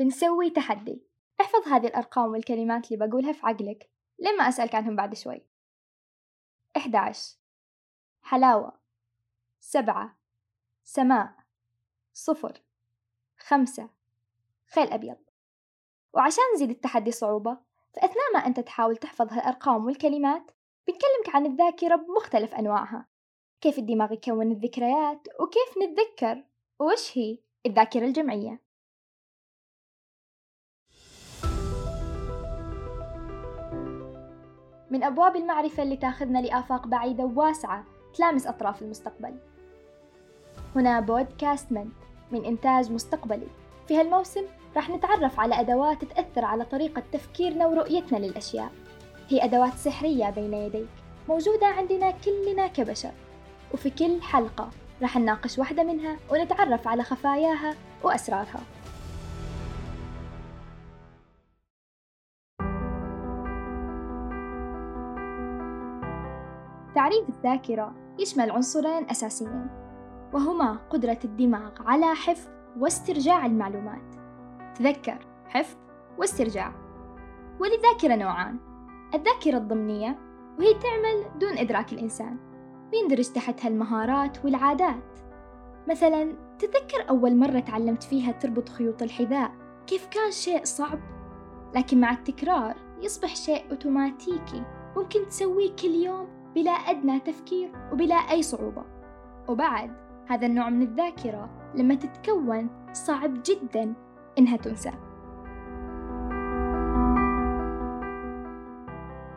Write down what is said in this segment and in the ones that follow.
بنسوي تحدي. احفظ هذه الأرقام والكلمات اللي بقولها في عقلك لما أسألك عنهم بعد شوي. 11 حلاوة. سبعة. سماء. صفر. خمسة. خيل أبيض. وعشان نزيد التحدي صعوبة فأثناء ما أنت تحاول تحفظ هالأرقام والكلمات بنكلمك عن الذاكرة بمختلف أنواعها. كيف الدماغ يكون الذكريات وكيف نتذكر وش هي الذاكرة الجمعية. من أبواب المعرفة اللي تاخذنا لآفاق بعيدة وواسعة تلامس أطراف المستقبل. هنا بودكاست من من إنتاج مستقبلي. في هالموسم راح نتعرف على أدوات تأثر على طريقة تفكيرنا ورؤيتنا للأشياء. هي أدوات سحرية بين يديك موجودة عندنا كلنا كبشر. وفي كل حلقة راح نناقش واحدة منها ونتعرف على خفاياها وأسرارها. تعريف الذاكرة يشمل عنصرين أساسيين وهما قدرة الدماغ على حفظ واسترجاع المعلومات. تذكر حفظ واسترجاع. وللذاكرة نوعان الذاكرة الضمنية وهي تعمل دون إدراك الإنسان ويندرج تحتها المهارات والعادات. مثلا تذكر أول مرة تعلمت فيها تربط خيوط الحذاء كيف كان شيء صعب؟ لكن مع التكرار يصبح شيء أوتوماتيكي ممكن تسويه كل يوم بلا أدنى تفكير وبلا أي صعوبة. وبعد هذا النوع من الذاكرة لما تتكون صعب جدا إنها تنسى.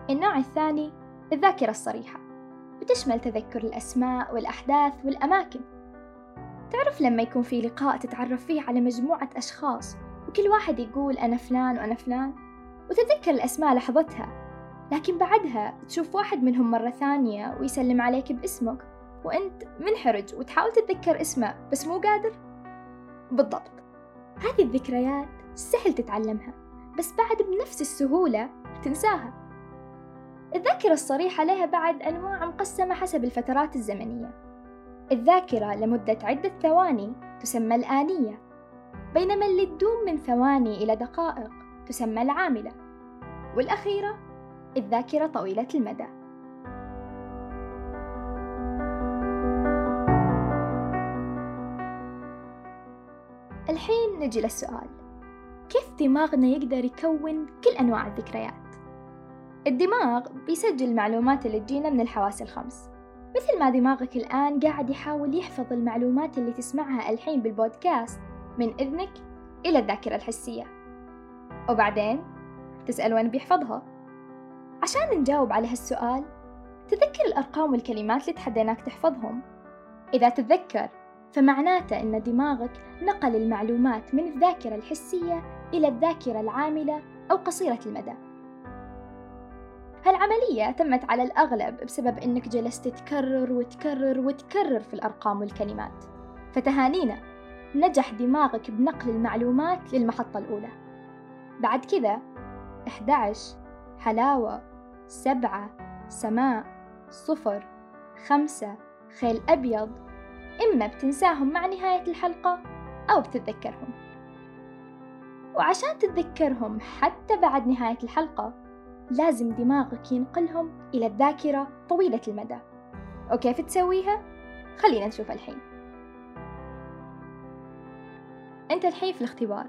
النوع الثاني الذاكرة الصريحة. بتشمل تذكر الأسماء والأحداث والأماكن. تعرف لما يكون في لقاء تتعرف فيه على مجموعة أشخاص وكل واحد يقول أنا فلان وأنا فلان؟ وتتذكر الأسماء لحظتها. لكن بعدها تشوف واحد منهم مرة ثانية ويسلم عليك باسمك وأنت منحرج وتحاول تتذكر اسمه بس مو قادر. بالضبط. هذه الذكريات سهل تتعلمها بس بعد بنفس السهولة تنساها. الذاكرة الصريحة لها بعد أنواع مقسمة حسب الفترات الزمنية. الذاكرة لمدة عدة ثواني تسمى الآنية بينما اللي تدوم من ثواني إلى دقائق تسمى العاملة. والأخيرة الذاكرة طويلة المدى. الحين نجي للسؤال. كيف دماغنا يقدر يكون كل أنواع الذكريات؟ الدماغ بيسجل المعلومات اللي تجينا من الحواس الخمس. مثل ما دماغك الآن قاعد يحاول يحفظ المعلومات اللي تسمعها الحين بالبودكاست من إذنك إلى الذاكرة الحسية. وبعدين؟ تسأل وين بيحفظها؟ عشان نجاوب على هالسؤال تذكر الأرقام والكلمات اللي تحديناك تحفظهم. إذا تتذكر فمعناته أن دماغك نقل المعلومات من الذاكرة الحسية إلى الذاكرة العاملة أو قصيرة المدى. هالعملية تمت على الأغلب بسبب أنك جلست تكرر وتكرر وتكرر في الأرقام والكلمات. فتهانينا نجح دماغك بنقل المعلومات للمحطة الأولى. بعد كذا 11 حلاوة سبعة سماء صفر خمسة خيل أبيض. إما بتنساهم مع نهاية الحلقة أو بتتذكرهم وعشان تتذكرهم حتى بعد نهاية الحلقة لازم دماغك ينقلهم إلى الذاكرة طويلة المدى. وكيف تسويها؟ خلينا نشوف الحين. أنت الحين في الاختبار.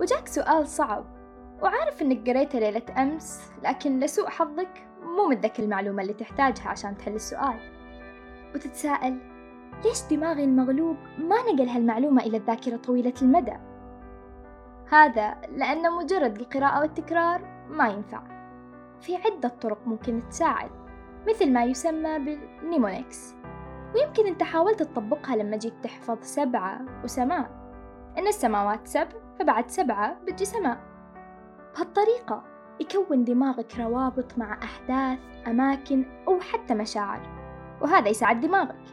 وجاك سؤال صعب. وعارف إنك قريته ليلة أمس لكن لسوء حظك مو متذكر المعلومة اللي تحتاجها عشان تحل السؤال. وتتساءل ليش دماغي المغلوب ما نقل هالمعلومة إلى الذاكرة طويلة المدى؟ هذا لأن مجرد القراءة والتكرار ما ينفع. في عدة طرق ممكن تساعد مثل ما يسمى بالنيمونيكس. ويمكن أنت حاولت تطبقها لما جيت تحفظ سبعة وسماء. إن السماوات سبع فبعد سبعة بتجي سماء. بهالطريقة يكون دماغك روابط مع أحداث أماكن أو حتى مشاعر وهذا يساعد دماغك.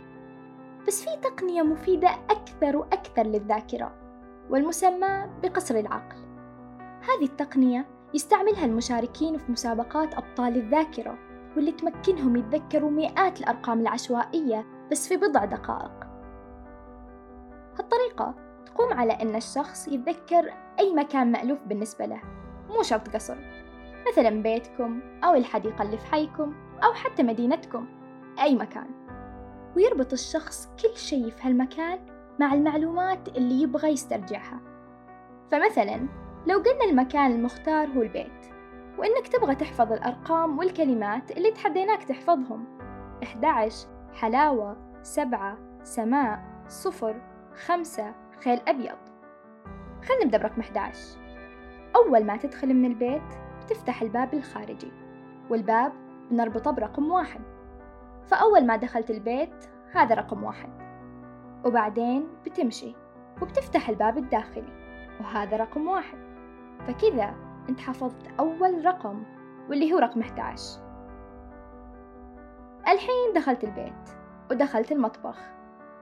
بس في تقنية مفيدة أكثر وأكثر للذاكرة والمسمى بقصر العقل. هذه التقنية يستعملها المشاركين في مسابقات أبطال الذاكرة واللي تمكنهم يتذكروا مئات الأرقام العشوائية بس في بضع دقائق. هالطريقة تقوم على أن الشخص يتذكر أي مكان مألوف بالنسبة له. مو شرط قصر. مثلا بيتكم أو الحديقة اللي في حيكم أو حتى مدينتكم أي مكان. ويربط الشخص كل شيء في هالمكان مع المعلومات اللي يبغى يسترجعها. فمثلا لو قلنا المكان المختار هو البيت وإنك تبغى تحفظ الأرقام والكلمات اللي تحديناك تحفظهم. 11 حلاوة سبعة سماء صفر خمسة خيل أبيض. خلنا نبدأ برقم 11 أول ما تدخل من البيت بتفتح الباب الخارجي والباب بنربطه برقم واحد. فأول ما دخلت البيت هذا رقم واحد. وبعدين بتمشي وبتفتح الباب الداخلي وهذا رقم واحد. فكذا انت حفظت أول رقم واللي هو رقم 11 الحين دخلت البيت ودخلت المطبخ.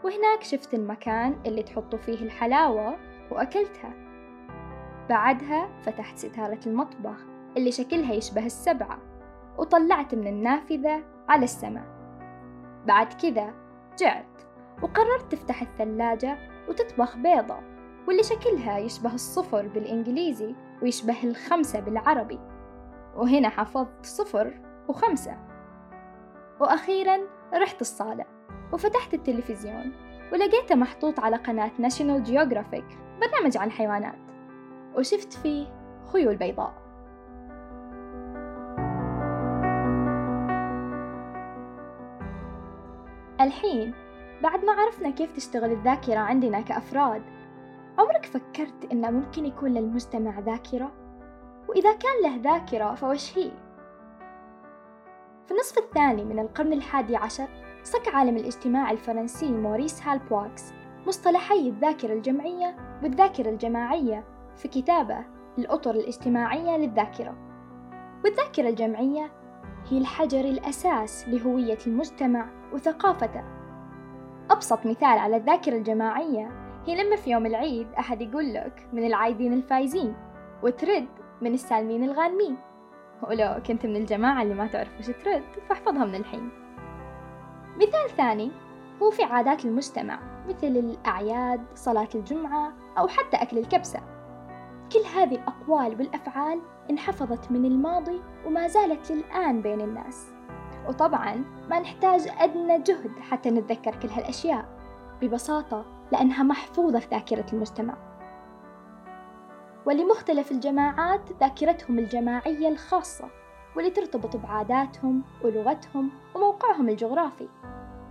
وهناك شفت المكان اللي تحطوا فيه الحلاوة وأكلتها. بعدها فتحت ستارة المطبخ اللي شكلها يشبه السبعة وطلعت من النافذة على السماء. بعد كذا جعت وقررت تفتح الثلاجة وتطبخ بيضة واللي شكلها يشبه الصفر بالإنجليزي ويشبه الخمسة بالعربي. وهنا حفظت صفر وخمسة. وأخيرا رحت الصالة وفتحت التلفزيون ولقيته محطوط على قناة ناشونال جيوغرافيك برنامج عن الحيوانات وشفت فيه خيول بيضاء الحين بعد ما عرفنا كيف تشتغل الذاكرة عندنا كأفراد عمرك فكرت إنه ممكن يكون للمجتمع ذاكرة؟ وإذا كان له ذاكرة فوش هي؟ في النصف الثاني من القرن الحادي عشر صك عالم الاجتماع الفرنسي موريس هالبواكس مصطلحي الذاكرة الجمعية والذاكرة الجماعية في كتابة الأطر الاجتماعية للذاكرة. والذاكرة الجمعية هي الحجر الأساس لهوية المجتمع وثقافته. أبسط مثال على الذاكرة الجماعية هي لما في يوم العيد أحد يقول لك من العايدين الفايزين وترد من السالمين الغانمين. ولو كنت من الجماعة اللي ما تعرف وش ترد فاحفظها من الحين. مثال ثاني هو في عادات المجتمع مثل الأعياد صلاة الجمعة أو حتى أكل الكبسة. كل هذه الأقوال والأفعال انحفظت من الماضي وما زالت للآن بين الناس. وطبعا ما نحتاج أدنى جهد حتى نتذكر كل هالأشياء ببساطة لأنها محفوظة في ذاكرة المجتمع. ولمختلف الجماعات ذاكرتهم الجماعية الخاصة واللي ترتبط بعاداتهم ولغتهم وموقعهم الجغرافي.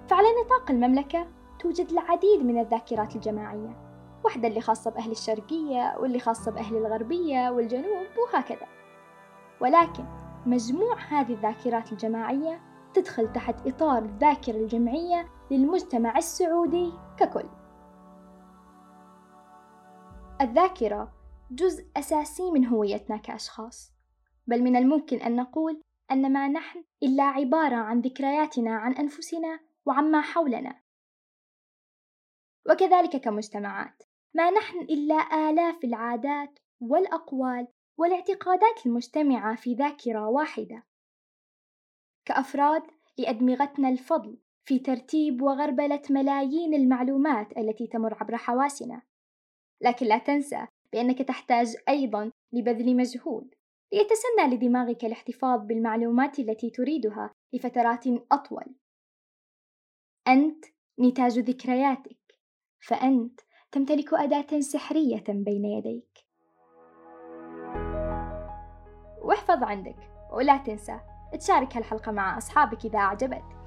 فعلى نطاق المملكة توجد العديد من الذاكرات الجماعية. واحدة اللي خاصة بأهل الشرقية واللي خاصة بأهل الغربية والجنوب وهكذا. ولكن مجموع هذه الذاكرات الجماعية تدخل تحت إطار الذاكرة الجمعية للمجتمع السعودي ككل. الذاكرة جزء أساسي من هويتنا كأشخاص بل من الممكن أن نقول أن ما نحن إلا عبارة عن ذكرياتنا عن أنفسنا وعما حولنا. وكذلك كمجتمعات. ما نحن إلا آلاف العادات والأقوال والاعتقادات المجتمعة في ذاكرة واحدة. كأفراد لأدمغتنا الفضل في ترتيب وغربلة ملايين المعلومات التي تمر عبر حواسنا. لكن لا تنسى بأنك تحتاج أيضا لبذل مجهود ليتسنى لدماغك الاحتفاظ بالمعلومات التي تريدها لفترات أطول. أنت نتاج ذكرياتك فأنت تمتلك أداة سحرية بين يديك. واحفظ عندك ولا تنسى تشارك هالحلقة مع أصحابك إذا أعجبتك